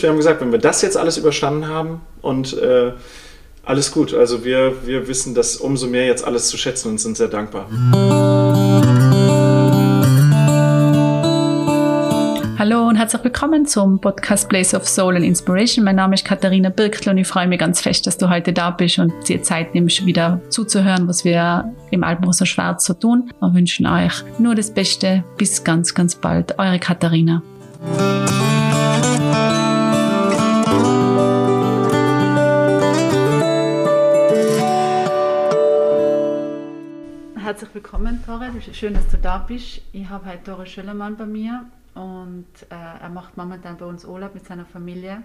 Wir haben gesagt, wenn wir das jetzt alles überstanden haben und äh, alles gut. Also wir, wir wissen das umso mehr jetzt alles zu schätzen und sind sehr dankbar. Hallo und herzlich willkommen zum Podcast Place of Soul and Inspiration. Mein Name ist Katharina Birkl und ich freue mich ganz fest, dass du heute da bist und dir Zeit nimmst, wieder zuzuhören, was wir im Alpenrosa Schwarz so tun. Wir wünschen euch nur das Beste. Bis ganz, ganz bald. Eure Katharina. Herzlich willkommen, Tore. Schön, dass du da bist. Ich habe heute Tore Schöllermann bei mir und äh, er macht momentan bei uns Urlaub mit seiner Familie,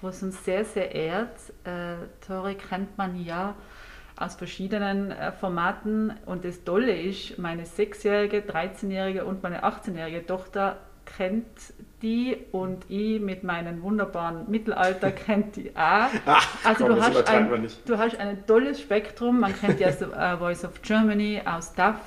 was uns sehr, sehr ehrt. Äh, Tore kennt man ja aus verschiedenen äh, Formaten und das Tolle ist, meine sechsjährige, 13-jährige und meine 18-jährige Tochter kennt die und ich mit meinem wunderbaren Mittelalter kennt die auch. Ach, also komm, du, hast ein, nicht. du hast ein tolles Spektrum. Man kennt ja aus der, äh, Voice of Germany, aus DAF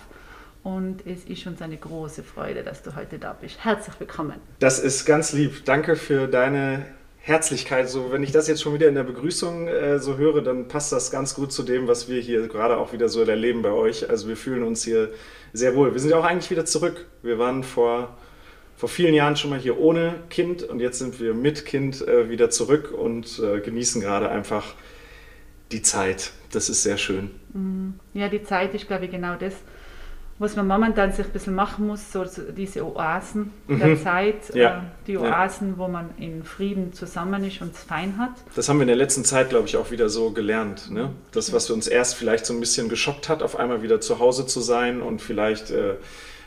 und es ist uns eine große Freude, dass du heute da bist. Herzlich willkommen. Das ist ganz lieb. Danke für deine Herzlichkeit. So, wenn ich das jetzt schon wieder in der Begrüßung äh, so höre, dann passt das ganz gut zu dem, was wir hier gerade auch wieder so erleben bei euch. Also wir fühlen uns hier sehr wohl. Wir sind ja auch eigentlich wieder zurück. Wir waren vor, vor vielen Jahren schon mal hier ohne Kind und jetzt sind wir mit Kind äh, wieder zurück und äh, genießen gerade einfach die Zeit. Das ist sehr schön. Ja, die Zeit ist, glaube ich, genau das, was man momentan sich ein bisschen machen muss, so diese Oasen der Mhm. Zeit, Ja. äh, die Ja. Oasen, wo man in Frieden zusammen ist und es fein hat. Das haben wir in der letzten Zeit, glaube ich, auch wieder so gelernt. Ne? Das, was uns erst vielleicht so ein bisschen geschockt hat, auf einmal wieder zu Hause zu sein und vielleicht äh,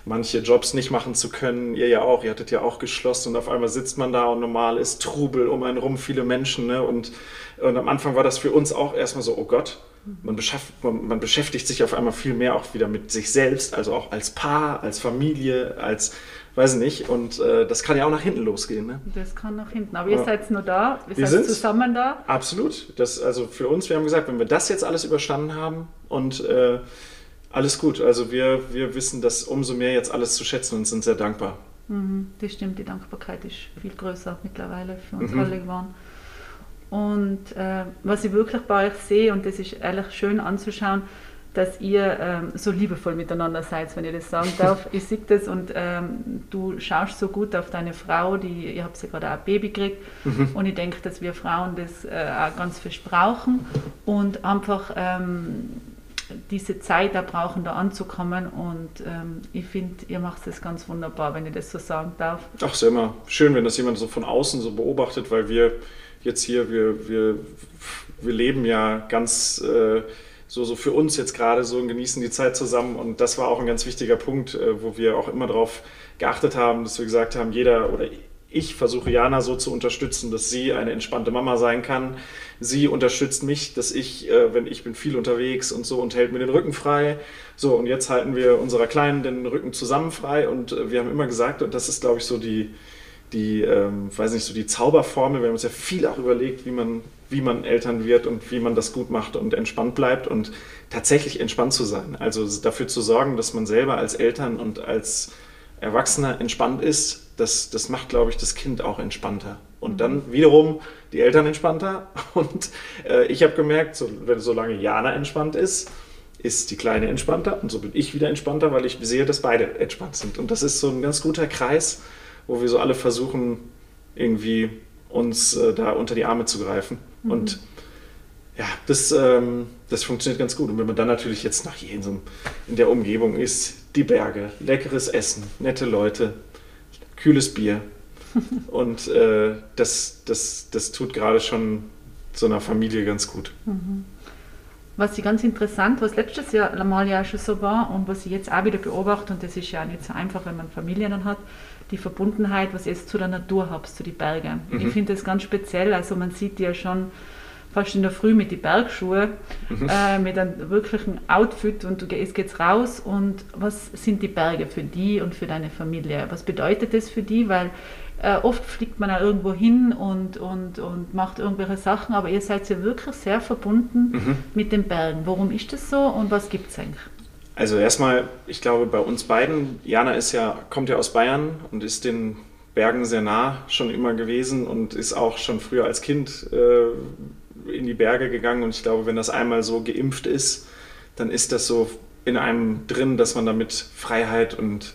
manche Jobs nicht machen zu können. Ihr ja auch, ihr hattet ja auch geschlossen und auf einmal sitzt man da und normal ist Trubel um einen rum, viele Menschen. Ne? Und, und am Anfang war das für uns auch erstmal so, oh Gott. Man, man, man beschäftigt sich auf einmal viel mehr auch wieder mit sich selbst, also auch als Paar, als Familie, als, weiß ich nicht. Und äh, das kann ja auch nach hinten losgehen. Ne? Das kann nach hinten. Aber ihr seid nur da, Wir seid sind's. zusammen da. Absolut. Das, also für uns, wir haben gesagt, wenn wir das jetzt alles überstanden haben und äh, alles gut. Also wir, wir wissen das umso mehr jetzt alles zu schätzen und sind sehr dankbar. Mhm, das stimmt, die Dankbarkeit ist viel größer mittlerweile für uns Mhm. alle geworden. Und äh, was ich wirklich bei euch sehe, und das ist ehrlich schön anzuschauen, dass ihr ähm, so liebevoll miteinander seid, wenn ich das sagen darf. ich sehe das und ähm, du schaust so gut auf deine Frau, die, ihr habt ja gerade ein Baby gekriegt und ich denke, dass wir Frauen das äh, auch ganz fest brauchen und einfach ähm, diese Zeit da brauchen, da anzukommen und ähm, ich finde, ihr macht das ganz wunderbar, wenn ich das so sagen darf. Ach, ist ja immer schön, wenn das jemand so von außen so beobachtet, weil wir jetzt hier, wir, wir, wir leben ja ganz äh, so, so für uns jetzt gerade so und genießen die Zeit zusammen. Und das war auch ein ganz wichtiger Punkt, äh, wo wir auch immer darauf geachtet haben, dass wir gesagt haben, jeder oder ich versuche Jana so zu unterstützen, dass sie eine entspannte Mama sein kann. Sie unterstützt mich, dass ich, äh, wenn ich bin viel unterwegs und so und hält mir den Rücken frei. So, und jetzt halten wir unserer Kleinen den Rücken zusammen frei und äh, wir haben immer gesagt, und das ist, glaube ich, so die, die, ähm, weiß nicht, so die Zauberformel. Wir haben uns ja viel auch überlegt, wie man, wie man Eltern wird und wie man das gut macht und entspannt bleibt und tatsächlich entspannt zu sein. Also dafür zu sorgen, dass man selber als Eltern und als Erwachsener entspannt ist, das, das macht, glaube ich, das Kind auch entspannter. Und dann wiederum die Eltern entspannter. Und äh, ich habe gemerkt, so, wenn solange Jana entspannt ist, ist die Kleine entspannter und so bin ich wieder entspannter, weil ich sehe, dass beide entspannt sind. Und das ist so ein ganz guter Kreis, wo wir so alle versuchen, irgendwie uns äh, da unter die Arme zu greifen. Und ja, das, ähm, das funktioniert ganz gut. Und wenn man dann natürlich jetzt nach einem, in der Umgebung ist, die Berge, leckeres Essen, nette Leute, kühles Bier. Und äh, das, das, das tut gerade schon so einer Familie ganz gut. Was ich ganz interessant, was letztes Jahr mal ja schon so war und was ich jetzt auch wieder beobachte, und das ist ja nicht so einfach, wenn man Familien dann hat, die Verbundenheit, was ihr jetzt zu der Natur habt, zu den Bergen. Ich finde das ganz speziell, also man sieht ja schon fast in der Früh mit den Bergschuhe, äh, mit einem wirklichen Outfit und du gehst geht's raus und was sind die Berge für die und für deine Familie? Was bedeutet das für die? Weil äh, oft fliegt man ja irgendwo hin und, und, und macht irgendwelche Sachen, aber ihr seid ja wirklich sehr verbunden mit den Bergen. Warum ist das so und was gibt es eigentlich? Also erstmal, ich glaube, bei uns beiden, Jana ist ja, kommt ja aus Bayern und ist den Bergen sehr nah schon immer gewesen und ist auch schon früher als Kind äh, in die Berge gegangen. Und ich glaube, wenn das einmal so geimpft ist, dann ist das so in einem drin, dass man damit Freiheit und,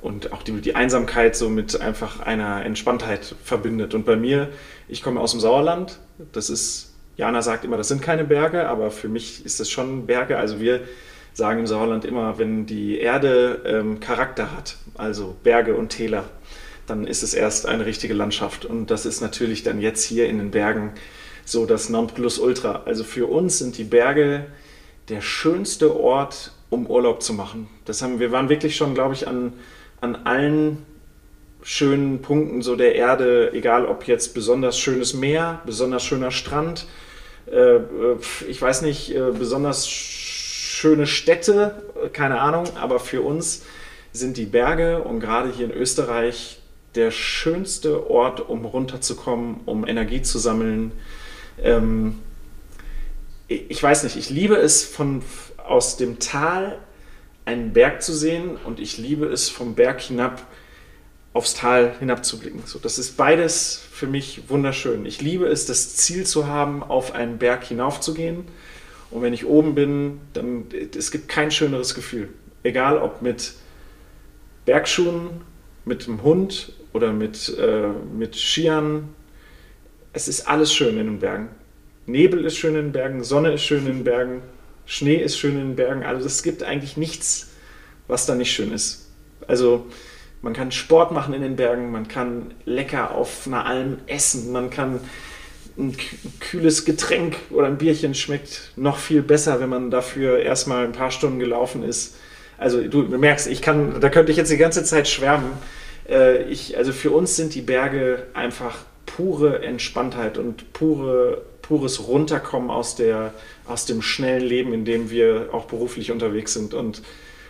und auch die, die Einsamkeit so mit einfach einer Entspanntheit verbindet. Und bei mir, ich komme aus dem Sauerland, das ist, Jana sagt immer, das sind keine Berge, aber für mich ist das schon Berge. Also wir sagen im Sauerland immer, wenn die Erde ähm, Charakter hat, also Berge und Täler, dann ist es erst eine richtige Landschaft. Und das ist natürlich dann jetzt hier in den Bergen so das Nonplusultra. Also für uns sind die Berge der schönste Ort, um Urlaub zu machen. Das haben, wir waren wirklich schon, glaube ich, an, an allen schönen Punkten so der Erde, egal ob jetzt besonders schönes Meer, besonders schöner Strand, äh, äh ich weiß nicht, äh, besonders schöne Städte, keine Ahnung, aber für uns sind die Berge und gerade hier in Österreich der schönste Ort, um runterzukommen, um Energie zu sammeln. Ähm, ich weiß nicht, ich liebe es von aus dem Tal einen Berg zu sehen und ich liebe es vom Berg hinab aufs Tal hinabzublicken. So, das ist beides für mich wunderschön. Ich liebe es, das Ziel zu haben, auf einen Berg hinaufzugehen. Und wenn ich oben bin, dann es gibt kein schöneres Gefühl. Egal ob mit Bergschuhen, mit dem Hund oder mit, äh, mit Skiern. Es ist alles schön in den Bergen. Nebel ist schön in den Bergen, Sonne ist schön in den Bergen, Schnee ist schön in den Bergen. Also es gibt eigentlich nichts, was da nicht schön ist. Also man kann Sport machen in den Bergen, man kann lecker auf einer Alm essen, man kann ein kühles Getränk oder ein Bierchen schmeckt noch viel besser, wenn man dafür erstmal ein paar Stunden gelaufen ist. Also du merkst, ich kann, da könnte ich jetzt die ganze Zeit schwärmen. Äh, ich, also für uns sind die Berge einfach pure Entspanntheit und pure pures Runterkommen aus, der, aus dem schnellen Leben, in dem wir auch beruflich unterwegs sind. Und,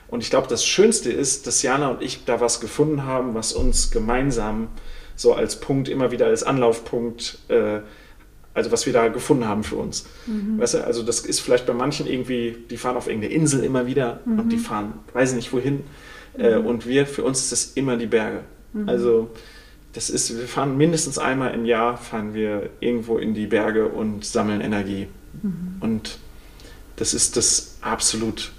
und ich glaube, das Schönste ist, dass Jana und ich da was gefunden haben, was uns gemeinsam so als Punkt, immer wieder als Anlaufpunkt, äh, also was wir da gefunden haben für uns. Mhm. Weißt du, also das ist vielleicht bei manchen irgendwie, die fahren auf irgendeine Insel immer wieder mhm. und die fahren, weiß nicht wohin. Äh, mhm. Äh, und wir, für uns ist das immer die Berge. Mhm. Also das ist, wir fahren mindestens einmal im Jahr, fahren wir irgendwo in die Berge und sammeln Energie. Mhm. Und das ist das absolut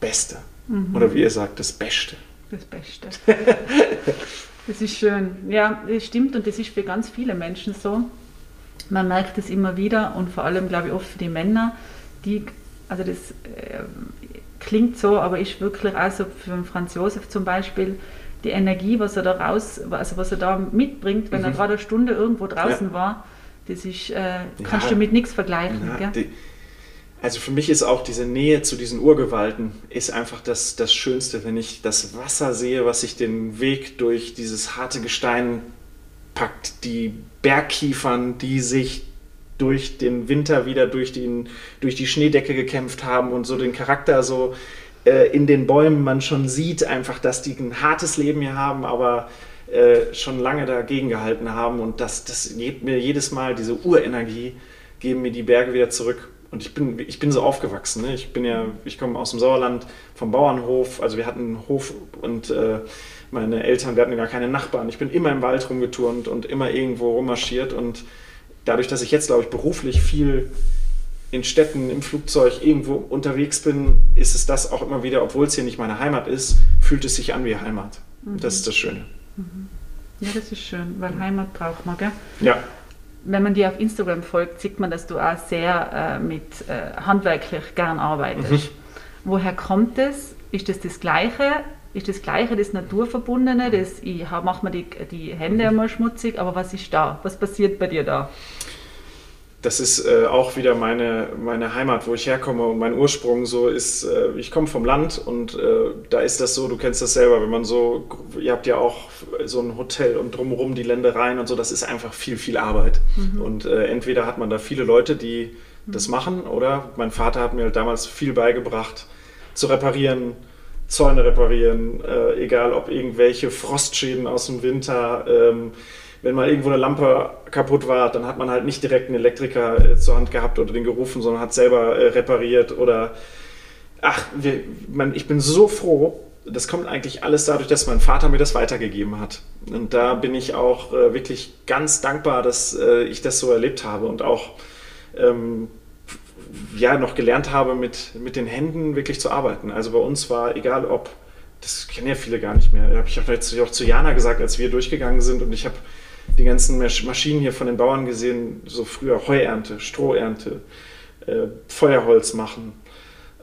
Beste. Mhm. Oder wie ihr sagt, das Beste. Das Beste. das ist schön. Ja, das stimmt und das ist für ganz viele Menschen so. Man merkt es immer wieder und vor allem, glaube ich, oft für die Männer, die, also das äh, klingt so, aber ist wirklich auch so für Franz Josef zum Beispiel, die Energie, was er da raus, also was er da mitbringt, wenn mhm. er gerade eine Stunde irgendwo draußen ja. war, das ist, äh, kannst ja. du mit nichts vergleichen. Ja, die, also für mich ist auch diese Nähe zu diesen Urgewalten ist einfach das, das Schönste, wenn ich das Wasser sehe, was sich den Weg durch dieses harte Gestein packt, die Bergkiefern, die sich durch den Winter wieder durch, den, durch die Schneedecke gekämpft haben und so den Charakter so äh, in den Bäumen man schon sieht, einfach, dass die ein hartes Leben hier haben, aber äh, schon lange dagegen gehalten haben. Und das, das gibt mir jedes Mal diese Urenergie, geben mir die Berge wieder zurück. Und ich bin, ich bin so aufgewachsen. Ne? Ich bin ja, ich komme aus dem Sauerland, vom Bauernhof. Also wir hatten einen Hof und äh, meine Eltern, wir hatten gar keine Nachbarn. Ich bin immer im Wald rumgeturnt und immer irgendwo rummarschiert. Und dadurch, dass ich jetzt, glaube ich, beruflich viel in Städten, im Flugzeug irgendwo unterwegs bin, ist es das auch immer wieder, obwohl es hier nicht meine Heimat ist, fühlt es sich an wie Heimat. Mhm. Das ist das Schöne. Mhm. Ja, das ist schön, weil Heimat braucht man, gell? Ja. Wenn man dir auf Instagram folgt, sieht man, dass du auch sehr äh, mit äh, handwerklich gern arbeitest. Mhm. Woher kommt es? Ist das das Gleiche? Ist das Gleiche das Naturverbundene? Das, ich mache mir die, die Hände mhm. einmal schmutzig, aber was ist da? Was passiert bei dir da? Das ist äh, auch wieder meine, meine Heimat, wo ich herkomme und mein Ursprung so ist, äh, ich komme vom Land und äh, da ist das so, du kennst das selber, wenn man so, ihr habt ja auch so ein Hotel und drumherum die Ländereien und so, das ist einfach viel, viel Arbeit. Mhm. Und äh, entweder hat man da viele Leute, die mhm. das machen oder mein Vater hat mir halt damals viel beigebracht, zu reparieren, Zäune reparieren, äh, egal ob irgendwelche Frostschäden aus dem Winter, ähm, wenn mal irgendwo eine Lampe kaputt war, dann hat man halt nicht direkt einen Elektriker äh, zur Hand gehabt oder den gerufen, sondern hat selber äh, repariert oder ach, wir, man, ich bin so froh, das kommt eigentlich alles dadurch, dass mein Vater mir das weitergegeben hat. Und da bin ich auch äh, wirklich ganz dankbar, dass äh, ich das so erlebt habe und auch ähm, ja, noch gelernt habe, mit, mit den Händen wirklich zu arbeiten. Also bei uns war, egal ob, das kennen ja viele gar nicht mehr, habe ich auch, jetzt auch zu Jana gesagt, als wir durchgegangen sind und ich habe die ganzen Maschinen hier von den Bauern gesehen, so früher Heuernte, Strohernte, äh, Feuerholz machen,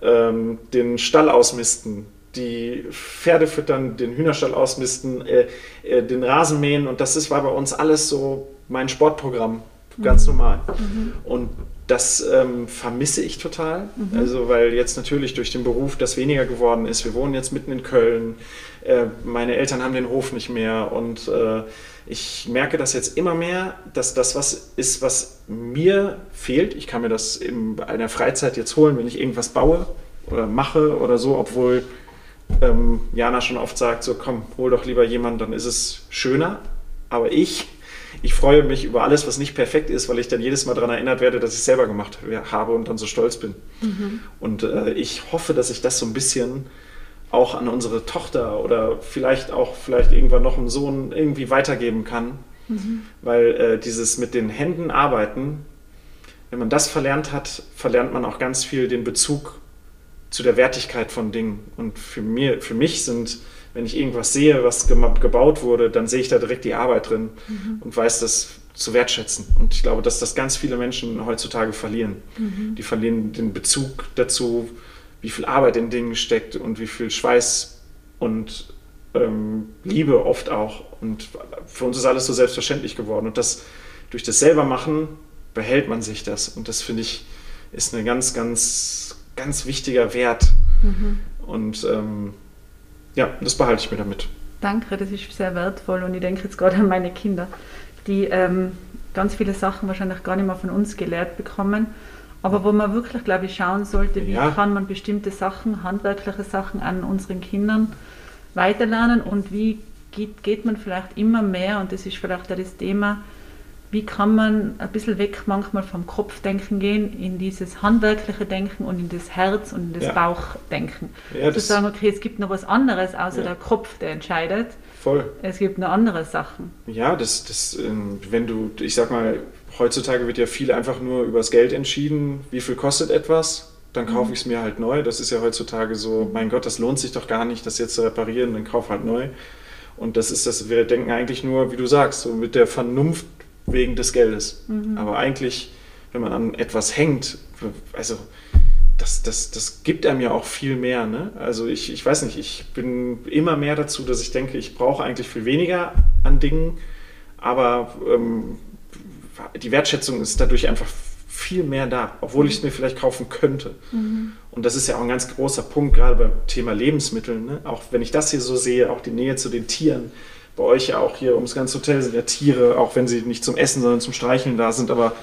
ähm, den Stall ausmisten, die Pferde füttern, den Hühnerstall ausmisten, äh, äh, den Rasen mähen und das ist, war bei uns alles so mein Sportprogramm, ganz mhm. normal. Mhm. Und das ähm, vermisse ich total. Mhm. Also, weil jetzt natürlich durch den Beruf das weniger geworden ist. Wir wohnen jetzt mitten in Köln. Äh, meine Eltern haben den Hof nicht mehr. Und äh, ich merke das jetzt immer mehr, dass das was ist, was mir fehlt. Ich kann mir das in einer Freizeit jetzt holen, wenn ich irgendwas baue oder mache oder so, obwohl ähm, Jana schon oft sagt, so komm, hol doch lieber jemanden, dann ist es schöner. Aber ich, ich freue mich über alles, was nicht perfekt ist, weil ich dann jedes Mal daran erinnert werde, dass ich es selber gemacht habe und dann so stolz bin. Mhm. Und äh, ich hoffe, dass ich das so ein bisschen auch an unsere Tochter oder vielleicht auch vielleicht irgendwann noch einen Sohn irgendwie weitergeben kann. Mhm. Weil äh, dieses mit den Händen arbeiten, wenn man das verlernt hat, verlernt man auch ganz viel den Bezug zu der Wertigkeit von Dingen. Und für, mir, für mich sind, wenn ich irgendwas sehe, was gebaut wurde, dann sehe ich da direkt die Arbeit drin mhm. und weiß das zu wertschätzen. Und ich glaube, dass das ganz viele Menschen heutzutage verlieren. Mhm. Die verlieren den Bezug dazu, wie viel Arbeit in Dingen steckt und wie viel Schweiß und ähm, Liebe oft auch. Und für uns ist alles so selbstverständlich geworden. Und das durch das selber machen behält man sich das. Und das finde ich ist eine ganz, ganz ganz wichtiger Wert. Mhm. Und ähm, ja, das behalte ich mir damit. Danke, das ist sehr wertvoll und ich denke jetzt gerade an meine Kinder, die ähm, ganz viele Sachen wahrscheinlich gar nicht mehr von uns gelehrt bekommen, aber wo man wirklich, glaube ich, schauen sollte, wie ja. kann man bestimmte Sachen, handwerkliche Sachen an unseren Kindern weiterlernen und wie geht, geht man vielleicht immer mehr, und das ist vielleicht auch das Thema, wie kann man ein bisschen weg manchmal vom Kopfdenken gehen in dieses handwerkliche Denken und in das Herz und in das ja. Bauchdenken. Ja, Zu sagen, okay, es gibt noch was anderes außer ja. der Kopf, der entscheidet. Voll. Es gibt noch andere Sachen. Ja, das, das, ähm, wenn du, ich sag mal, heutzutage wird ja viel einfach nur über das Geld entschieden, wie viel kostet etwas, dann kaufe mhm. ich es mir halt neu. Das ist ja heutzutage so, mein Gott, das lohnt sich doch gar nicht, das jetzt zu reparieren, dann kauf halt neu. Und das ist das, wir denken eigentlich nur, wie du sagst, so mit der Vernunft wegen des Geldes. Mhm. Aber eigentlich, wenn man an etwas hängt, also das, das, das gibt einem ja auch viel mehr. Ne? Also ich, ich weiß nicht, ich bin immer mehr dazu, dass ich denke, ich brauche eigentlich viel weniger an Dingen, aber ähm, die Wertschätzung ist dadurch einfach viel mehr da, obwohl ich es mir vielleicht kaufen könnte. Mhm. Und das ist ja auch ein ganz großer Punkt, gerade beim Thema Lebensmitteln. Ne? Auch wenn ich das hier so sehe, auch die Nähe zu den Tieren bei euch ja auch hier ums ganze Hotel sind ja Tiere, auch wenn sie nicht zum Essen, sondern zum Streicheln da sind. Aber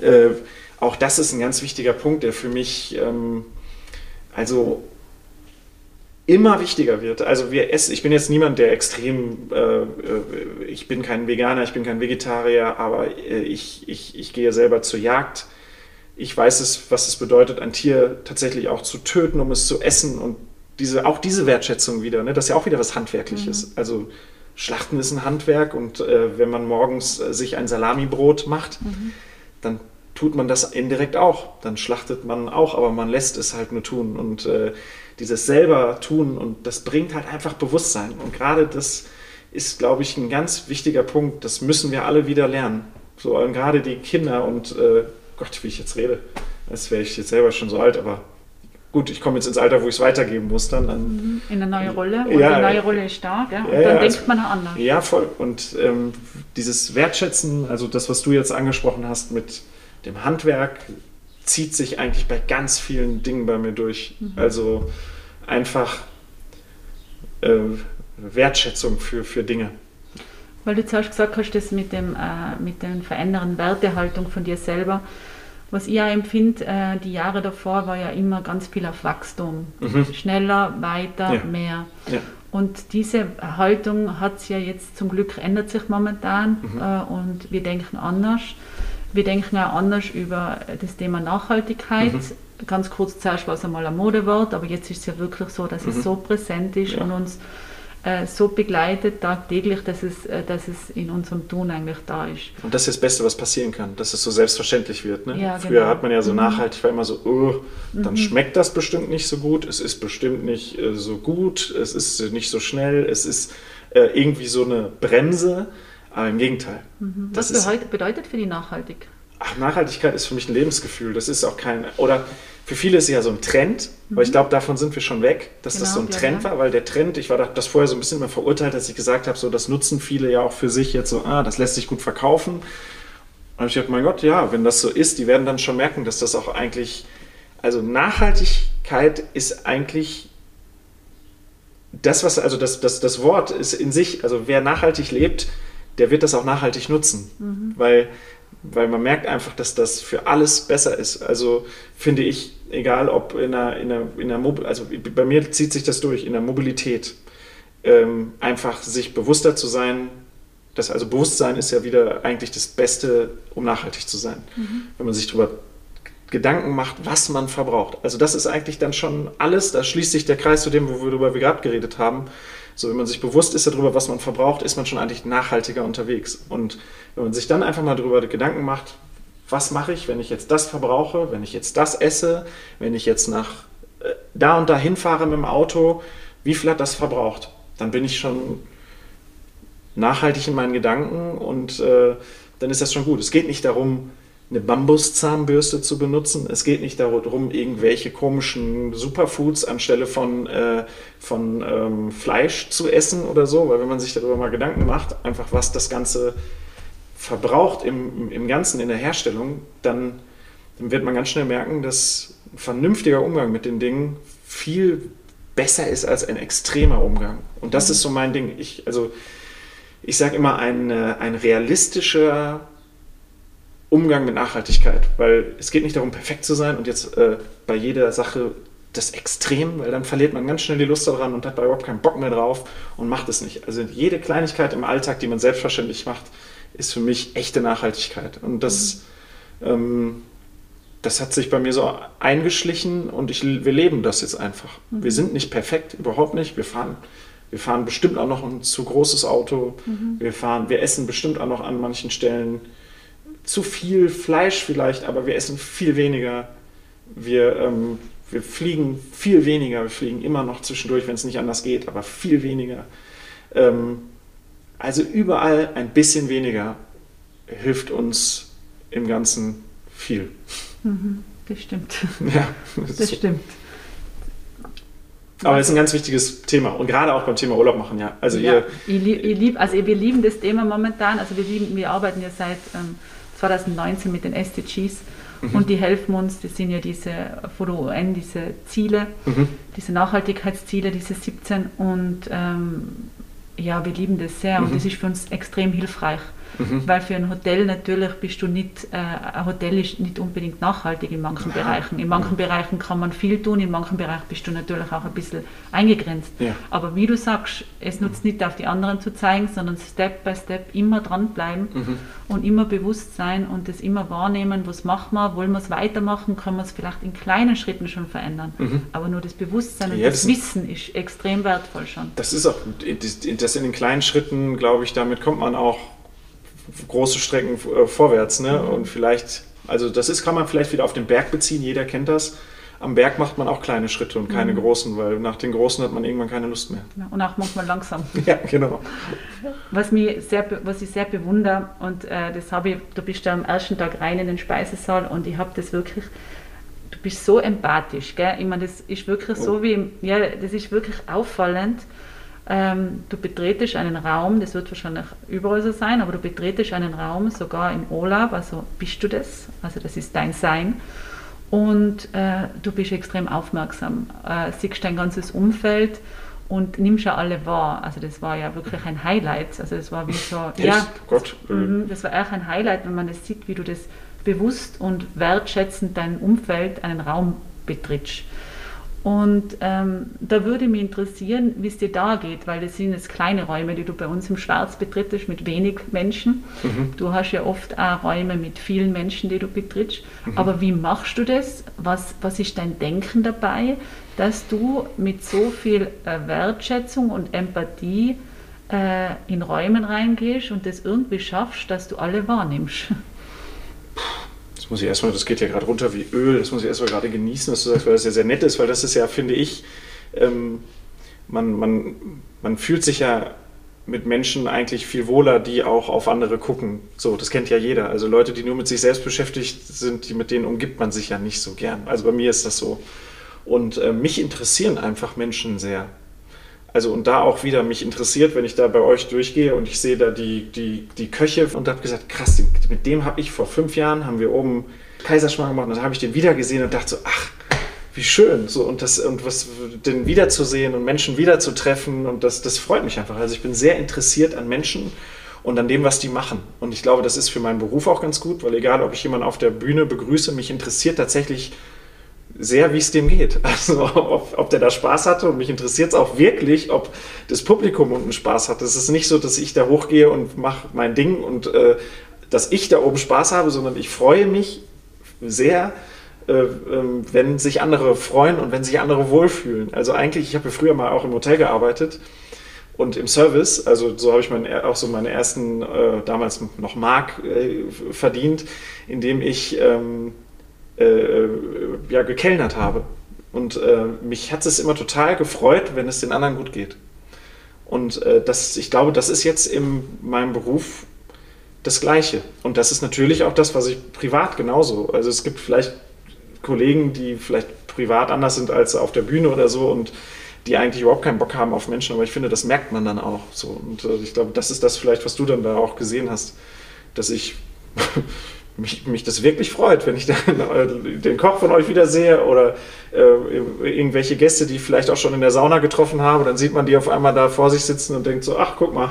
äh, auch das ist ein ganz wichtiger Punkt, der für mich ähm, also immer wichtiger wird. Also wir essen, ich bin jetzt niemand, der extrem, äh, äh, ich bin kein Veganer, ich bin kein Vegetarier, aber äh, ich, ich, ich gehe selber zur Jagd. Ich weiß es, was es bedeutet, ein Tier tatsächlich auch zu töten, um es zu essen und diese, auch diese Wertschätzung wieder, ne? das ist ja auch wieder was Handwerkliches. Mhm. Also Schlachten ist ein Handwerk und äh, wenn man morgens äh, sich ein Salamibrot macht, mhm. dann tut man das indirekt auch. Dann schlachtet man auch, aber man lässt es halt nur tun. Und äh, dieses selber tun und das bringt halt einfach Bewusstsein. Und gerade das ist, glaube ich, ein ganz wichtiger Punkt. Das müssen wir alle wieder lernen. So, und gerade die Kinder und äh, Gott, wie ich jetzt rede, als wäre ich jetzt selber schon so alt, aber gut, ich komme jetzt ins Alter, wo ich es weitergeben muss dann. dann mhm. in eine neue Rolle und ja, die neue Rolle ist stark, ja? und ja, dann ja, denkt also, man anders. Ja, voll. Und ähm, dieses Wertschätzen, also das, was du jetzt angesprochen hast mit dem Handwerk, zieht sich eigentlich bei ganz vielen Dingen bei mir durch. Mhm. Also einfach äh, Wertschätzung für, für Dinge. Weil du zuerst gesagt hast, das mit dem, äh, mit den verändernden Wertehaltung von dir selber, was ich auch empfinde, äh, die Jahre davor war ja immer ganz viel auf Wachstum. Mhm. Schneller, weiter, ja. mehr. Ja. Und diese Haltung hat sich ja jetzt zum Glück ändert sich momentan mhm. äh, und wir denken anders. Wir denken auch anders über das Thema Nachhaltigkeit. Mhm. Ganz kurz zuerst war es einmal ein Modewort, aber jetzt ist es ja wirklich so, dass mhm. es so präsent ist ja. und uns äh, so begleitet tagtäglich, dass es, äh, dass es in unserem Tun eigentlich da ist. Und das ist das Beste, was passieren kann, dass es so selbstverständlich wird. Ne? Ja, Früher genau. hat man ja so mhm. nachhaltig, war immer so, oh, dann mhm. schmeckt das bestimmt nicht so gut, es ist bestimmt nicht äh, so gut, es ist nicht so schnell, es ist äh, irgendwie so eine Bremse, aber im Gegenteil. Mhm. Was bedeutet, bedeutet für die Nachhaltigkeit? Ach, Nachhaltigkeit ist für mich ein Lebensgefühl. Das ist auch kein, oder für viele ist es ja so ein Trend, mhm. aber ich glaube, davon sind wir schon weg, dass genau, das so ein Trend ja. war, weil der Trend, ich war das vorher so ein bisschen immer verurteilt, dass ich gesagt habe, so das nutzen viele ja auch für sich jetzt so, ah, das lässt sich gut verkaufen. Und ich dachte, mein Gott, ja, wenn das so ist, die werden dann schon merken, dass das auch eigentlich, also Nachhaltigkeit ist eigentlich das, was, also das, das, das Wort ist in sich, also wer nachhaltig lebt, der wird das auch nachhaltig nutzen. Mhm. Weil weil man merkt einfach, dass das für alles besser ist. Also finde ich, egal ob in der, in der, in der Mobil also bei mir zieht sich das durch, in der Mobilität, ähm, einfach sich bewusster zu sein, das, also Bewusstsein ist ja wieder eigentlich das Beste, um nachhaltig zu sein. Mhm. Wenn man sich darüber Gedanken macht, was man verbraucht. Also das ist eigentlich dann schon alles, da schließt sich der Kreis zu dem, worüber wir gerade geredet haben. So, wenn man sich bewusst ist darüber, was man verbraucht, ist man schon eigentlich nachhaltiger unterwegs. Und wenn man sich dann einfach mal darüber Gedanken macht, was mache ich, wenn ich jetzt das verbrauche, wenn ich jetzt das esse, wenn ich jetzt nach äh, da und da hinfahre mit dem Auto, wie viel hat das verbraucht? Dann bin ich schon nachhaltig in meinen Gedanken und äh, dann ist das schon gut. Es geht nicht darum, eine Bambuszahnbürste zu benutzen. Es geht nicht darum, irgendwelche komischen Superfoods anstelle von, äh, von ähm, Fleisch zu essen oder so, weil wenn man sich darüber mal Gedanken macht, einfach was das Ganze verbraucht im, im Ganzen in der Herstellung, dann, dann wird man ganz schnell merken, dass ein vernünftiger Umgang mit den Dingen viel besser ist als ein extremer Umgang. Und das mhm. ist so mein Ding. Ich, also, ich sage immer, ein, äh, ein realistischer Umgang mit Nachhaltigkeit, weil es geht nicht darum, perfekt zu sein und jetzt äh, bei jeder Sache das Extrem, weil dann verliert man ganz schnell die Lust daran und hat da überhaupt keinen Bock mehr drauf und macht es nicht. Also jede Kleinigkeit im Alltag, die man selbstverständlich macht, ist für mich echte Nachhaltigkeit. Und das, mhm. ähm, das hat sich bei mir so eingeschlichen und ich, wir leben das jetzt einfach. Mhm. Wir sind nicht perfekt, überhaupt nicht. Wir fahren, wir fahren bestimmt auch noch ein zu großes Auto. Mhm. Wir, fahren, wir essen bestimmt auch noch an manchen Stellen zu viel Fleisch vielleicht, aber wir essen viel weniger. Wir, ähm, wir fliegen viel weniger. Wir fliegen immer noch zwischendurch, wenn es nicht anders geht, aber viel weniger. Ähm, also überall ein bisschen weniger hilft uns im Ganzen viel. Mhm, das stimmt. Ja, das, das stimmt. Aber es ist ein ganz wichtiges Thema und gerade auch beim Thema Urlaub machen, ja. Also, ja, ihr, ihr lieb, also wir lieben das Thema momentan. Also wir, lieben, wir arbeiten ja seit ähm, 2019 mit den SDGs mhm. und die helfen uns, das sind ja diese von der UN, diese Ziele, mhm. diese Nachhaltigkeitsziele, diese 17 und ähm, ja, wir lieben das sehr und mhm. das ist für uns extrem hilfreich. Mhm. Weil für ein Hotel natürlich bist du nicht, äh, ein Hotel ist nicht unbedingt nachhaltig in manchen ja. Bereichen. In manchen ja. Bereichen kann man viel tun, in manchen Bereichen bist du natürlich auch ein bisschen eingegrenzt. Ja. Aber wie du sagst, es nutzt nicht auf die anderen zu zeigen, sondern Step by Step immer dranbleiben mhm. und immer bewusst sein und das immer wahrnehmen, was machen wir, wollen wir es weitermachen, können wir es vielleicht in kleinen Schritten schon verändern. Mhm. Aber nur das Bewusstsein und das, das Wissen ist extrem wertvoll schon. Das ist auch, das in den kleinen Schritten, glaube ich, damit kommt man auch große Strecken äh, vorwärts. Ne? Mhm. Und vielleicht, also das ist, kann man vielleicht wieder auf den Berg beziehen, jeder kennt das. Am Berg macht man auch kleine Schritte und keine mhm. großen, weil nach den großen hat man irgendwann keine Lust mehr. Ja, und auch manchmal langsam. ja, genau. Was, mich sehr, was ich sehr bewundere, und äh, das habe ich, du bist ja am ersten Tag rein in den Speisesaal und ich habe das wirklich, du bist so empathisch, gell? Ich meine, das ist wirklich oh. so wie, ja, das ist wirklich auffallend ähm, du betretest einen Raum, das wird wahrscheinlich überall so sein, aber du betretest einen Raum, sogar im Olaf, also bist du das, also das ist dein Sein. Und äh, du bist extrem aufmerksam, äh, siehst dein ganzes Umfeld und nimmst ja alle wahr. Also das war ja wirklich ein Highlight. Also das war wie so, Echt? ja, Gott. Das, das war echt ein Highlight, wenn man das sieht, wie du das bewusst und wertschätzend dein Umfeld, einen Raum betrittst. Und ähm, da würde mich interessieren, wie es dir da geht, weil das sind jetzt kleine Räume, die du bei uns im Schwarz betrittst, mit wenig Menschen. Mhm. Du hast ja oft auch Räume mit vielen Menschen, die du betrittst. Mhm. Aber wie machst du das? Was, was ist dein Denken dabei, dass du mit so viel äh, Wertschätzung und Empathie äh, in Räumen reingehst und das irgendwie schaffst, dass du alle wahrnimmst? Das muss ich erstmal, das geht ja gerade runter wie Öl, das muss ich erstmal gerade genießen, dass du sagst, weil das ja sehr nett ist, weil das ist ja, finde ich, ähm, man, man, man fühlt sich ja mit Menschen eigentlich viel wohler, die auch auf andere gucken. So, das kennt ja jeder. Also Leute, die nur mit sich selbst beschäftigt sind, die, mit denen umgibt man sich ja nicht so gern. Also bei mir ist das so. Und äh, mich interessieren einfach Menschen sehr. Also und da auch wieder mich interessiert, wenn ich da bei euch durchgehe und ich sehe da die, die, die Köche und habe gesagt, krass, mit dem habe ich vor fünf Jahren, haben wir oben Kaiserschmarrn gemacht und dann habe ich den wieder gesehen und dachte so, ach, wie schön. So, und, das, und was, den wiederzusehen und Menschen wiederzutreffen und das, das freut mich einfach. Also ich bin sehr interessiert an Menschen und an dem, was die machen. Und ich glaube, das ist für meinen Beruf auch ganz gut, weil egal, ob ich jemanden auf der Bühne begrüße, mich interessiert tatsächlich sehr, wie es dem geht. Also ob, ob der da Spaß hatte und mich interessiert es auch wirklich, ob das Publikum unten Spaß hat. Es ist nicht so, dass ich da hochgehe und mache mein Ding und äh, dass ich da oben Spaß habe, sondern ich freue mich sehr, äh, äh, wenn sich andere freuen und wenn sich andere wohlfühlen. Also eigentlich, ich habe ja früher mal auch im Hotel gearbeitet und im Service, also so habe ich mein, auch so meine ersten, äh, damals noch Mark äh, verdient, indem ich... Ähm, äh, ja, gekellnert habe. Und äh, mich hat es immer total gefreut, wenn es den anderen gut geht. Und äh, das, ich glaube, das ist jetzt in meinem Beruf das Gleiche. Und das ist natürlich auch das, was ich privat genauso. Also es gibt vielleicht Kollegen, die vielleicht privat anders sind als auf der Bühne oder so und die eigentlich überhaupt keinen Bock haben auf Menschen, aber ich finde, das merkt man dann auch so. Und äh, ich glaube, das ist das vielleicht, was du dann da auch gesehen hast, dass ich mich, mich das wirklich freut, wenn ich dann äh, den Koch von euch wiedersehe oder äh, irgendwelche Gäste, die ich vielleicht auch schon in der Sauna getroffen habe, dann sieht man die auf einmal da vor sich sitzen und denkt so, ach guck mal,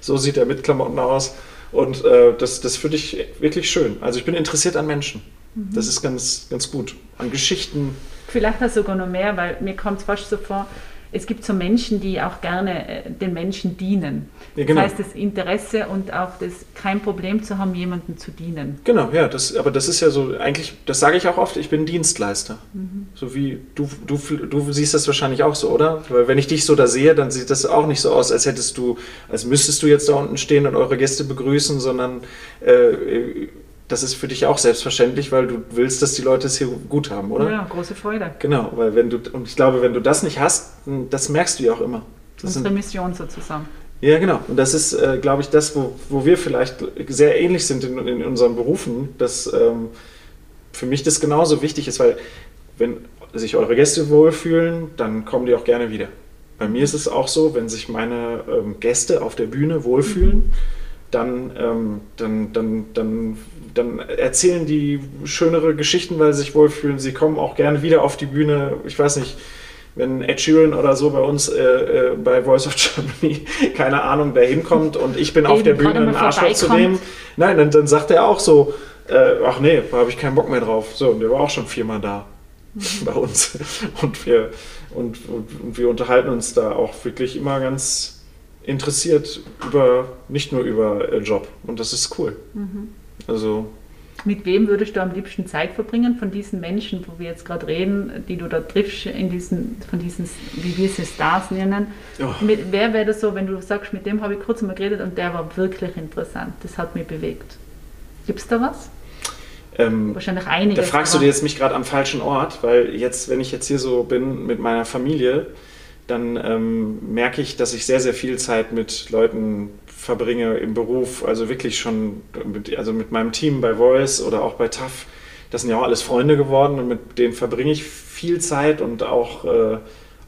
so sieht er mit Klamotten aus. Und äh, das, das finde ich wirklich schön. Also ich bin interessiert an Menschen. Mhm. Das ist ganz, ganz gut. An Geschichten. Vielleicht hast du sogar noch mehr, weil mir kommt es fast so vor, es gibt so Menschen, die auch gerne äh, den Menschen dienen. Ja, genau. Das heißt, das Interesse und auch das kein Problem zu haben, jemandem zu dienen. Genau, ja, das, aber das ist ja so, eigentlich, das sage ich auch oft, ich bin Dienstleister. Mhm. So wie du, du, du siehst das wahrscheinlich auch so, oder? Weil wenn ich dich so da sehe, dann sieht das auch nicht so aus, als hättest du, als müsstest du jetzt da unten stehen und eure Gäste begrüßen, sondern äh, das ist für dich auch selbstverständlich, weil du willst, dass die Leute es hier gut haben, oder? Ja, große Freude. Genau, weil wenn du, und ich glaube, wenn du das nicht hast, das merkst du ja auch immer. Das Unsere sind, Mission sozusagen. Ja, genau. Und das ist, äh, glaube ich, das, wo, wo wir vielleicht sehr ähnlich sind in, in unseren Berufen, dass ähm, für mich das genauso wichtig ist, weil wenn sich eure Gäste wohlfühlen, dann kommen die auch gerne wieder. Bei mir ist es auch so, wenn sich meine ähm, Gäste auf der Bühne wohlfühlen, mhm. dann, ähm, dann, dann, dann dann erzählen die schönere Geschichten, weil sie sich wohlfühlen. Sie kommen auch gerne wieder auf die Bühne. Ich weiß nicht, wenn Ed Sheeran oder so bei uns äh, äh, bei Voice of Germany, keine Ahnung, da hinkommt und ich bin Eben, auf der Bühne ein Arschloch zu nehmen. Nein, dann, dann sagt er auch so, äh, ach nee, da habe ich keinen Bock mehr drauf. So, und der war auch schon viermal da mhm. bei uns. Und wir, und, und, und, wir unterhalten uns da auch wirklich immer ganz interessiert über, nicht nur über äh, Job. Und das ist cool. Mhm. Also. Mit wem würdest du am liebsten Zeit verbringen von diesen Menschen, wo wir jetzt gerade reden, die du da triffst, in diesen, von diesen, wie wir sie Stars nennen? Oh. Mit, wer wäre das so, wenn du sagst, mit dem habe ich kurz mal geredet und der war wirklich interessant, das hat mich bewegt. Gibt es da was? Ähm, Wahrscheinlich einige. Da fragst du dir jetzt mich gerade am falschen Ort, weil jetzt, wenn ich jetzt hier so bin mit meiner Familie, dann ähm, merke ich, dass ich sehr, sehr viel Zeit mit Leuten verbringe im Beruf, also wirklich schon mit, also mit meinem Team bei Voice oder auch bei TAF, das sind ja auch alles Freunde geworden und mit denen verbringe ich viel Zeit und auch äh,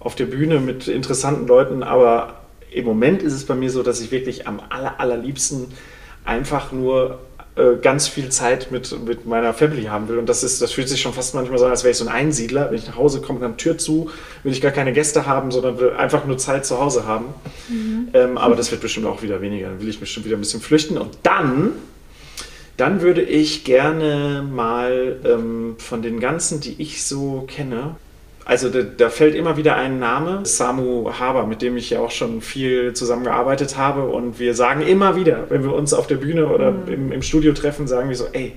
auf der Bühne mit interessanten Leuten, aber im Moment ist es bei mir so, dass ich wirklich am aller, allerliebsten einfach nur äh, ganz viel Zeit mit, mit meiner Family haben will. Und das, ist, das fühlt sich schon fast manchmal so an, als wäre ich so ein Einsiedler. Wenn ich nach Hause komme, dann Tür zu, will ich gar keine Gäste haben, sondern will einfach nur Zeit zu Hause haben. Mhm. Ähm, aber das wird bestimmt auch wieder weniger. Dann will ich bestimmt wieder ein bisschen flüchten. Und dann, dann würde ich gerne mal ähm, von den ganzen, die ich so kenne, Also da, da, fällt immer wieder ein Name, Samu Haber, mit dem ich ja auch schon viel zusammengearbeitet habe. Und wir sagen immer wieder, wenn wir uns auf der Bühne oder mhm. im, im, Studio treffen, sagen wir so, ey,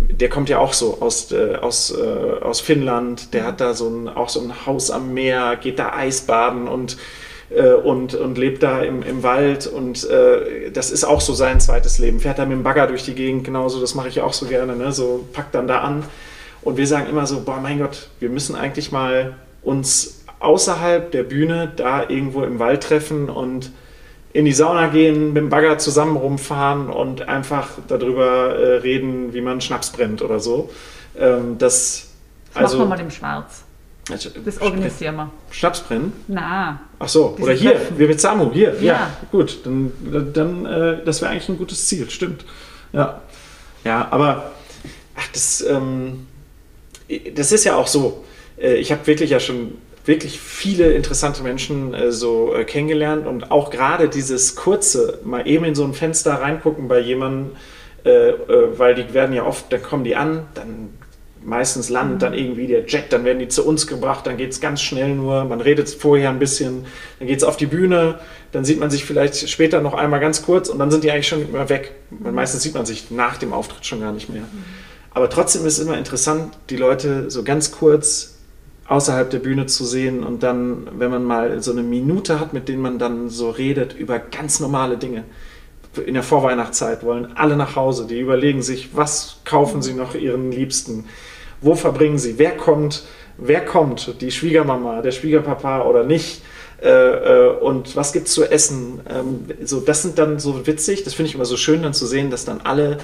der kommt ja auch so aus, äh, aus, äh, aus Finnland, der hat da so ein, auch so ein Haus am Meer, geht da Eisbaden und äh, und, und lebt da im, im Wald und äh, das ist auch so sein zweites Leben. Fährt da mit dem Bagger durch die Gegend genauso, das mache ich auch so gerne, ne? so packt dann da an. Und wir sagen immer so, boah mein Gott, wir müssen eigentlich mal uns außerhalb der Bühne da irgendwo im Wald treffen und in die Sauna gehen, mit dem Bagger zusammen rumfahren und einfach darüber äh, reden, wie man Schnaps brennt oder so. Ähm, das, das also, machen wir mal im Schwarz. Das organisieren wir. Schnaps brennen? Na. Ach so, oder hier, Treffen. wir mit Samu, hier. Ja, ja gut, dann, dann äh, das wäre eigentlich ein gutes Ziel, stimmt. Ja, ja aber ach, das, ähm, das ist ja auch so. Äh, ich habe wirklich ja schon wirklich viele interessante Menschen äh, so äh, kennengelernt und auch gerade dieses kurze, mal eben in so ein Fenster reingucken bei jemandem, äh, weil die werden ja oft, dann kommen die an, dann meistens landet mhm. dann irgendwie der Jet, dann werden die zu uns gebracht, dann geht es ganz schnell nur, man redet vorher ein bisschen, dann geht es auf die Bühne, dann sieht man sich vielleicht später noch einmal ganz kurz und dann sind die eigentlich schon immer weg. Mhm. Meistens sieht man sich nach dem Auftritt schon gar nicht mehr. Mhm. Aber trotzdem ist es immer interessant, die Leute so ganz kurz außerhalb der Bühne zu sehen und dann, wenn man mal so eine Minute hat, mit denen man dann so redet über ganz normale Dinge. In der Vorweihnachtszeit wollen alle nach Hause, die überlegen sich, was kaufen sie noch ihren Liebsten, wo verbringen sie, wer kommt, wer kommt, die Schwiegermama, der Schwiegerpapa oder nicht. Äh, äh, und was gibt es zu essen? Ähm, so, das sind dann so witzig, das finde ich immer so schön dann zu sehen, dass dann alle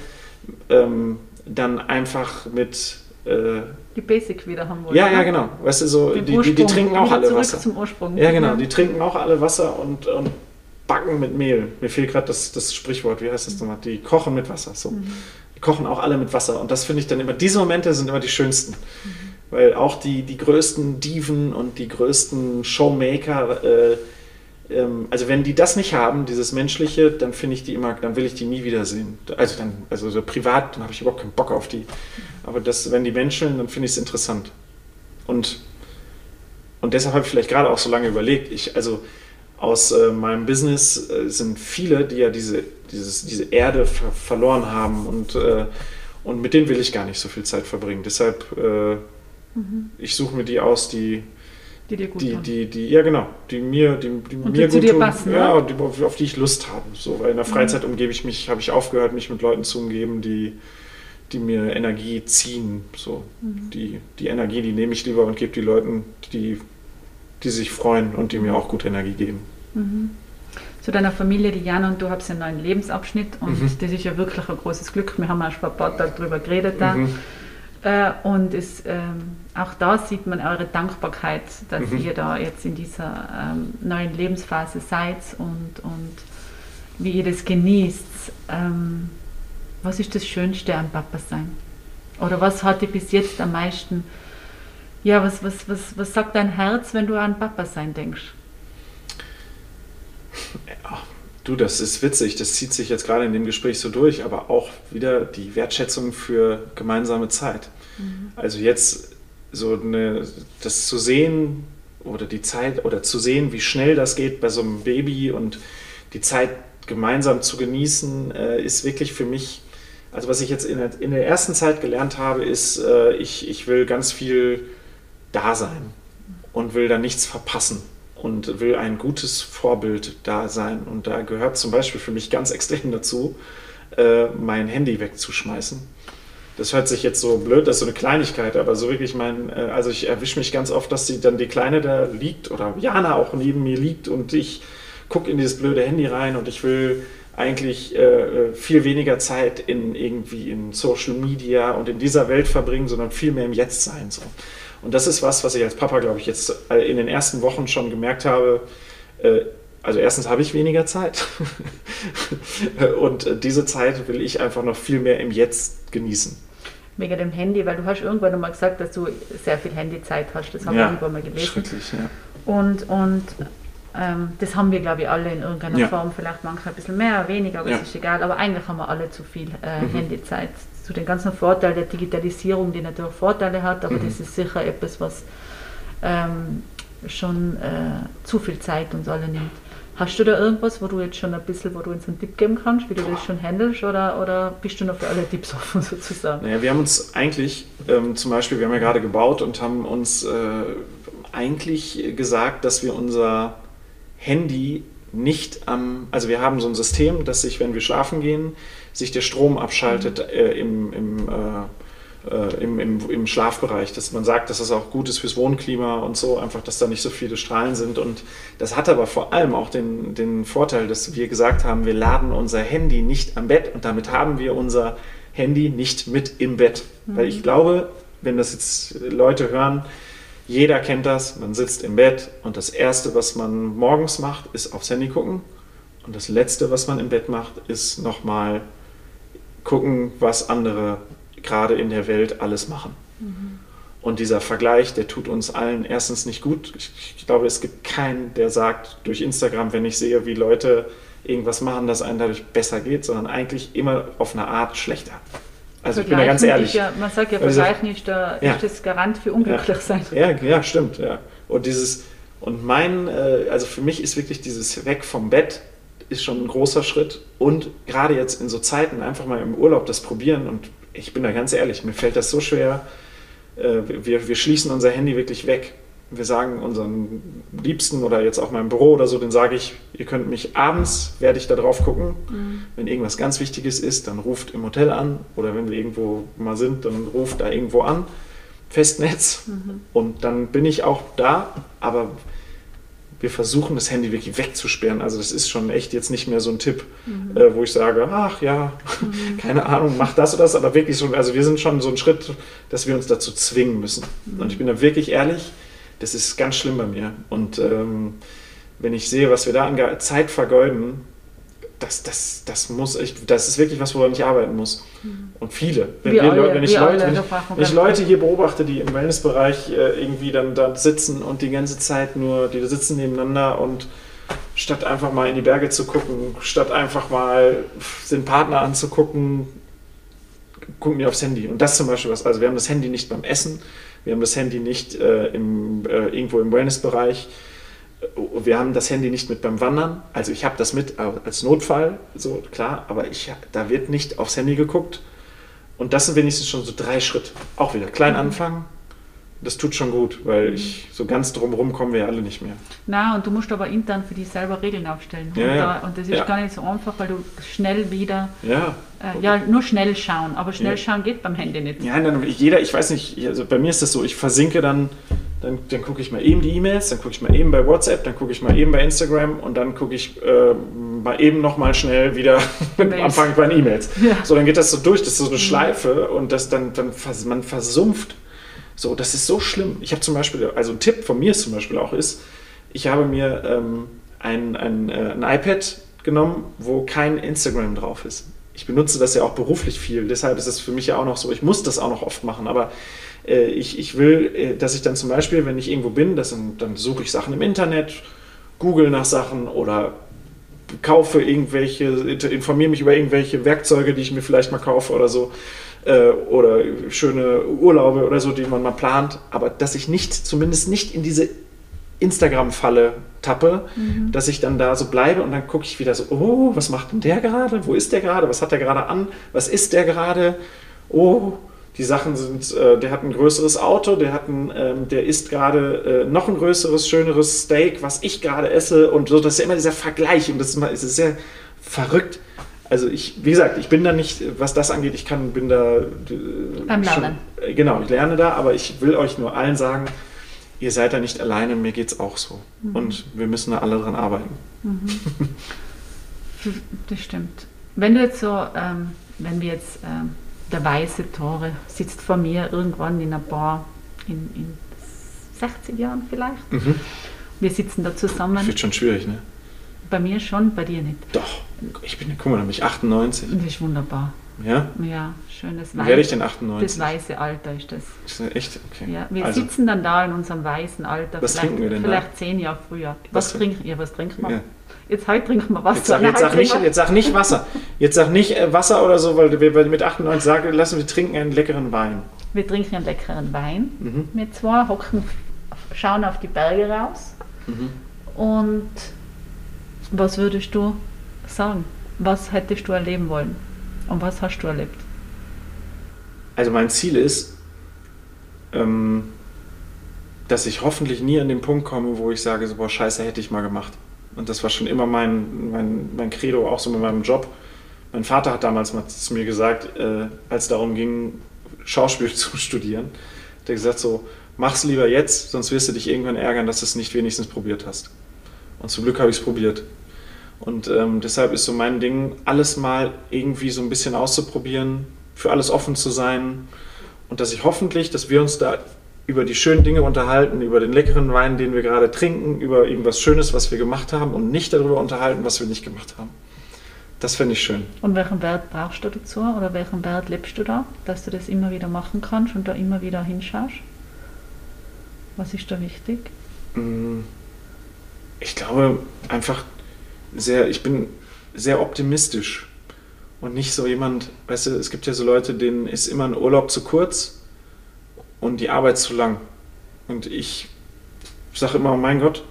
ähm, dann einfach mit äh, die Basic wieder haben wollen. Ja, ja, genau. Weißt du, so, die, die, die, trinken auch alle Wasser. Zum Ursprung. Ja, genau. Die trinken auch alle Wasser und, und backen mit Mehl. Mir fehlt gerade das, das Sprichwort, wie heißt das nochmal? Die kochen mit Wasser. So. Mhm. Die kochen auch alle mit Wasser. Und das finde ich dann immer, diese Momente sind immer die schönsten. Mhm. Weil auch die, die größten Diven und die größten Showmaker äh, also wenn die das nicht haben, dieses Menschliche, dann finde ich die immer, dann will ich die nie wiedersehen. Also dann, also so privat, dann habe ich überhaupt keinen Bock auf die. Aber das, wenn die Menschen, dann finde ich es interessant. Und, und deshalb habe ich vielleicht gerade auch so lange überlegt, ich, also aus äh, meinem Business äh, sind viele, die ja diese, dieses, diese Erde ver verloren haben und, äh, und mit denen will ich gar nicht so viel Zeit verbringen. Deshalb, äh, mhm. ich suche mir die aus, die, die dir gut die, tun. Die, die, ja, genau. Die mir, die, die und mir gut dir tun. Passen, ja, und die, auf die ich Lust habe. So, weil in der mhm. Freizeit mhm. umgebe ich mich, habe ich aufgehört, mich mit Leuten zu umgeben, die, die mir Energie ziehen. So, mhm. die, die Energie, die nehme ich lieber und gebe die Leuten, die, die sich freuen und die mir auch gute Energie geben. Mhm. Zu deiner Familie, die Jana und du habt einen neuen Lebensabschnitt und mhm. das ist ja wirklich ein großes Glück. Wir haben auch schon ein paar Tage darüber geredet da. Mhm. Äh, und es, ähm, auch da sieht man eure Dankbarkeit, dass mhm. ihr da jetzt in dieser ähm, neuen Lebensphase seid und, und wie ihr das genießt. Ähm, was ist das Schönste am Papa sein? Oder was hat dir bis jetzt am meisten, ja, was, was, was, was sagt dein Herz, wenn du an Papa sein denkst? Ja, Du, das ist witzig, das zieht sich jetzt gerade in dem Gespräch so durch, aber auch wieder die Wertschätzung für gemeinsame Zeit. Mhm. Also jetzt so eine, das zu sehen oder die Zeit oder zu sehen, wie schnell das geht bei so einem Baby und die Zeit gemeinsam zu genießen, äh, ist wirklich für mich, also was ich jetzt in der, in der ersten Zeit gelernt habe, ist, äh, ich, ich will ganz viel da sein und will da nichts verpassen und will ein gutes Vorbild da sein. Und da gehört zum Beispiel für mich ganz extrem dazu, äh, mein Handy wegzuschmeißen. Das hört sich jetzt so blöd, das ist so eine Kleinigkeit, aber so wirklich mein, äh, also ich erwische mich ganz oft, dass sie dann die Kleine da liegt oder Jana auch neben mir liegt und ich gucke in dieses blöde Handy rein und ich will eigentlich äh, äh, viel weniger Zeit in irgendwie in Social Media und in dieser Welt verbringen, sondern viel mehr im Jetzt sein. So. Und das ist was, was ich als Papa, glaube ich, jetzt äh, in den ersten Wochen schon gemerkt habe. Äh, also erstens habe ich weniger Zeit und diese Zeit will ich einfach noch viel mehr im Jetzt genießen. Wegen dem Handy, weil du hast irgendwann einmal gesagt, dass du sehr viel Handyzeit hast. Das haben ja, wir irgendwann mal gelesen. Schrecklich, ja. Und, und ähm, das haben wir, glaube ich, alle in irgendeiner ja. Form. Vielleicht manche ein bisschen mehr, weniger, aber ja. es ist egal. Aber eigentlich haben wir alle zu viel äh, mhm. Handyzeit zu den ganzen Vorteilen der Digitalisierung, die natürlich Vorteile hat, aber mhm. das ist sicher etwas, was ähm, schon äh, zu viel Zeit uns alle nimmt. Hast du da irgendwas, wo du jetzt schon ein bisschen, wo du uns einen Tipp geben kannst, wie du das schon handelst oder, oder bist du noch für alle Tipps offen sozusagen? Naja, wir haben uns eigentlich, ähm, zum Beispiel, wir haben ja gerade gebaut und haben uns äh, eigentlich gesagt, dass wir unser Handy nicht am, also wir haben so ein System, dass sich, wenn wir schlafen gehen, sich der Strom abschaltet äh, im, im, äh, äh, im, im, im, Schlafbereich. Dass man sagt, dass das auch gut ist fürs Wohnklima und so, einfach, dass da nicht so viele Strahlen sind. Und das hat aber vor allem auch den, den Vorteil, dass wir gesagt haben, wir laden unser Handy nicht am Bett und damit haben wir unser Handy nicht mit im Bett. Mhm. Weil ich glaube, wenn das jetzt Leute hören, jeder kennt das, man sitzt im Bett und das Erste, was man morgens macht, ist aufs Handy gucken. Und das Letzte, was man im Bett macht, ist nochmal gucken, was andere gerade in der Welt alles machen. Mhm. Und dieser Vergleich, der tut uns allen erstens nicht gut. Ich, ich, glaube, es gibt keinen, der sagt durch Instagram, wenn ich sehe, wie Leute irgendwas machen, dass einem dadurch besser geht, sondern eigentlich immer auf eine Art schlechter. Also ich bin da ganz ehrlich. Ja, man sagt ja, also, Vergleich nicht, da ja. ist das Garant für unglücklich sein. Ja, ja, stimmt. Ja. Und dieses, und mein, äh, also für mich ist wirklich dieses Weg vom Bett ist schon ein großer Schritt. Und gerade jetzt in so Zeiten einfach mal im Urlaub das probieren. Und ich bin da ganz ehrlich, mir fällt das so schwer. Äh, wir, wir schließen unser Handy wirklich weg wir sagen unseren Liebsten oder jetzt auch meinem Büro oder so, den sage ich, ihr könnt mich abends, werde ich da drauf gucken. Mhm. Wenn irgendwas ganz Wichtiges ist, dann ruft im Hotel an oder wenn wir irgendwo mal sind, dann ruft da irgendwo an. Festnetz mhm. und dann bin ich auch da, aber wir versuchen das Handy wirklich wegzusperren. Also das ist schon echt jetzt nicht mehr so ein Tipp, mhm. äh, wo ich sage, ach ja, mhm. keine Ahnung, mach das oder das, aber wirklich schon, also wir sind schon so ein Schritt, dass wir uns dazu zwingen müssen. Mhm. Und ich bin da wirklich ehrlich, das ist ganz schlimm bei mir. Und ähm, wenn ich sehe, was wir da an Zeit vergeuden, das, das, das muss ich, das ist wirklich was, woran ich arbeiten muss. Mhm. Und viele. Wenn, wir alle, wenn, ich, Leute, wenn, ich, wenn ich Leute hier beobachte, die im Wellnessbereich äh, irgendwie dann da sitzen und die ganze Zeit nur, die sitzen nebeneinander und statt einfach mal in die Berge zu gucken, statt einfach mal den Partner anzugucken, gucken die aufs Handy. Und das zum Beispiel was, also wir haben das Handy nicht beim Essen, wir haben das Handy nicht äh, im, äh, irgendwo im Wellnessbereich. Wir haben das Handy nicht mit beim Wandern. Also ich habe das mit als Notfall, so klar, aber ich, da wird nicht aufs Handy geguckt. Und das sind wenigstens schon so drei Schritte. Auch wieder klein mhm. anfangen, das tut schon gut, weil ich so ganz drumherum kommen wir ja alle nicht mehr. Na, und du musst aber intern für dich selber Regeln aufstellen. Ja, und, ja. Und das ist ja. gar nicht so einfach, weil du schnell wieder, ja, äh, ja nur schnell schauen, aber schnell schauen geht beim Handy nicht. Ja, dann jeder, ich weiß nicht, also bei mir ist das so, ich versinke dann, dann, dann gucke ich mal eben die E-Mails, dann gucke ich mal eben bei WhatsApp, dann gucke ich mal eben bei Instagram und dann gucke ich äh, mal eben nochmal schnell wieder anfangen bei den E-Mails. So, dann geht das so durch, das ist so eine mhm. Schleife und das dann, dann man versumpft so, das ist so schlimm. Ich habe zum Beispiel, also ein Tipp von mir zum Beispiel auch ist, ich habe mir ähm, ein, ein, äh, ein iPad genommen, wo kein Instagram drauf ist. Ich benutze das ja auch beruflich viel, deshalb ist es für mich ja auch noch so, ich muss das auch noch oft machen, aber äh, ich, ich will, äh, dass ich dann zum Beispiel, wenn ich irgendwo bin, das, dann suche ich Sachen im Internet, google nach Sachen oder kaufe irgendwelche, informiere mich über irgendwelche Werkzeuge, die ich mir vielleicht mal kaufe oder so äh, oder schöne Urlaube oder so, die man mal plant, aber dass ich nicht, zumindest nicht in diese Instagram-Falle tappe, mhm. dass ich dann da so bleibe und dann gucke ich wieder so, oh, was macht denn der gerade? Wo ist der gerade? Was hat der gerade an? Was ist der gerade? Oh, die Sachen sind, äh, der hat ein größeres Auto, der hat ein, ähm, der isst gerade äh, noch ein größeres, schöneres Steak, was ich gerade esse und so. Das ist ja immer dieser Vergleich und das ist, immer, ist sehr verrückt also ich, wie gesagt, ich bin da nicht, was das angeht, ich kann, bin da. Äh, Beim Lernen. Schon, äh, genau, ich lerne da, aber ich will euch nur allen sagen, ihr seid da nicht alleine, mir geht es auch so. Mhm. Und wir müssen da alle dran arbeiten. Mhm. das stimmt. Wenn du jetzt so, ähm, wenn wir jetzt, ähm, der weiße Tore sitzt vor mir irgendwann in einer Bar in, in 60 Jahren vielleicht. Mhm. Wir sitzen da zusammen. Das wird schon schwierig, ne? Bei mir schon, bei dir nicht. Doch. Ich bin, guck mal, nämlich 98. Das ist wunderbar. Ja? Ja, schönes Weiß. Werde ich denn 98? Das weiße Alter ist das. Ist das echt? Okay. Ja, wir also, sitzen dann da in unserem weißen Alter. Was trinken wir denn Vielleicht da? zehn Jahre früher. Was, was trinken ihr? Was trinken wir? Ja. Jetzt heute trinken wir Wasser. Jetzt sag, jetzt, sag nicht, jetzt sag nicht Wasser. Jetzt sag nicht äh, Wasser oder so, weil wir mit 98 sagen, lassen wir trinken einen leckeren Wein. Wir trinken einen leckeren Wein. Mhm. Wir zwei hocken schauen auf die Berge raus. Mhm. Und was würdest du sagen? Was hättest du erleben wollen? Und was hast du erlebt? Also mein Ziel ist, ähm, dass ich hoffentlich nie an den Punkt komme, wo ich sage, so, boah, scheiße, hätte ich mal gemacht. Und das war schon immer mein, mein, mein Credo, auch so mit meinem Job. Mein Vater hat damals mal zu mir gesagt, äh, als es darum ging, Schauspiel zu studieren, hat er gesagt so, mach's lieber jetzt, sonst wirst du dich irgendwann ärgern, dass du es nicht wenigstens probiert hast. Und zum Glück habe ich es probiert. Und ähm, deshalb ist so mein Ding, alles mal irgendwie so ein bisschen auszuprobieren, für alles offen zu sein und dass ich hoffentlich, dass wir uns da über die schönen Dinge unterhalten, über den leckeren Wein, den wir gerade trinken, über irgendwas Schönes, was wir gemacht haben und nicht darüber unterhalten, was wir nicht gemacht haben. Das fände ich schön. Und welchen Wert brauchst du dazu oder welchen Wert lebst du da, dass du das immer wieder machen kannst und da immer wieder hinschaust? Was ist da wichtig? Mm, ich glaube einfach sehr, ich bin sehr optimistisch und nicht so jemand, weißt du, es gibt ja so Leute, denen ist immer ein Urlaub zu kurz und die Arbeit zu lang. Und ich sage immer, mein Gott,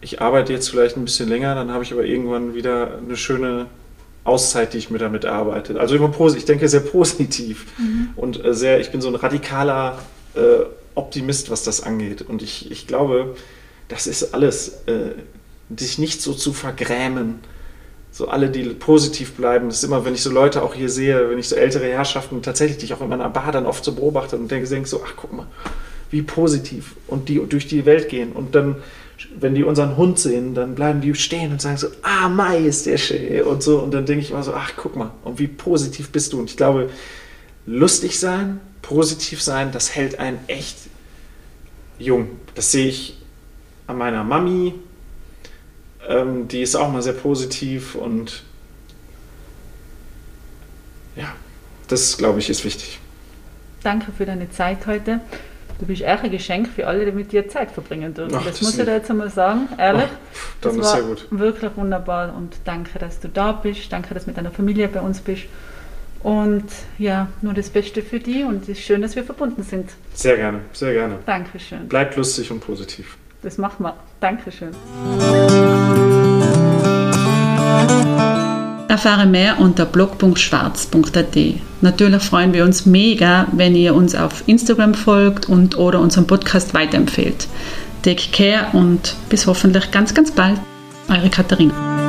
ich arbeite jetzt vielleicht ein bisschen länger, dann habe ich aber irgendwann wieder eine schöne Auszeit, die ich mir damit erarbeite. Also immer positiv, ich denke sehr positiv mhm. und äh, sehr, ich bin so ein radikaler äh, Optimist, was das angeht. Und ich, ich glaube, das ist alles, äh, dich nicht so zu vergrämen. So alle, die positiv bleiben, das ist immer, wenn ich so Leute auch hier sehe, wenn ich so ältere Herrschaften tatsächlich, die auch in meiner Bar dann oft so beobachte und denke, denke so, ach guck mal, wie positiv und die durch die Welt gehen und dann wenn die unseren Hund sehen, dann bleiben die stehen und sagen so, ah, Mai ist der schön und so. Und dann denke ich immer so, ach, guck mal, und wie positiv bist du. Und ich glaube, lustig sein, positiv sein, das hält einen echt jung. Das sehe ich an meiner Mami. Ähm, die ist auch mal sehr positiv und ja, das glaube ich ist wichtig. Danke für deine Zeit heute. Du bist echt ein Geschenk für alle, die mit dir Zeit verbringen dürfen. Ach, das, das, muss ich dir jetzt einmal sagen, ehrlich. Ach, dann das gut. Wirklich wunderbar und danke, dass du da bist. Danke, dass du mit deiner Familie bei uns bist. Und ja, nur das Beste für die und es ist schön, dass wir verbunden sind. Sehr gerne, sehr gerne. Dankeschön. Bleibt lustig und positiv. Das machen wir. Dankeschön. Erfahre mehr unter blog.schwarz.at. Natürlich freuen wir uns mega, wenn ihr uns auf Instagram folgt und oder unseren Podcast weiterempfehlt. Take care und bis hoffentlich ganz, ganz bald. Eure Katharina.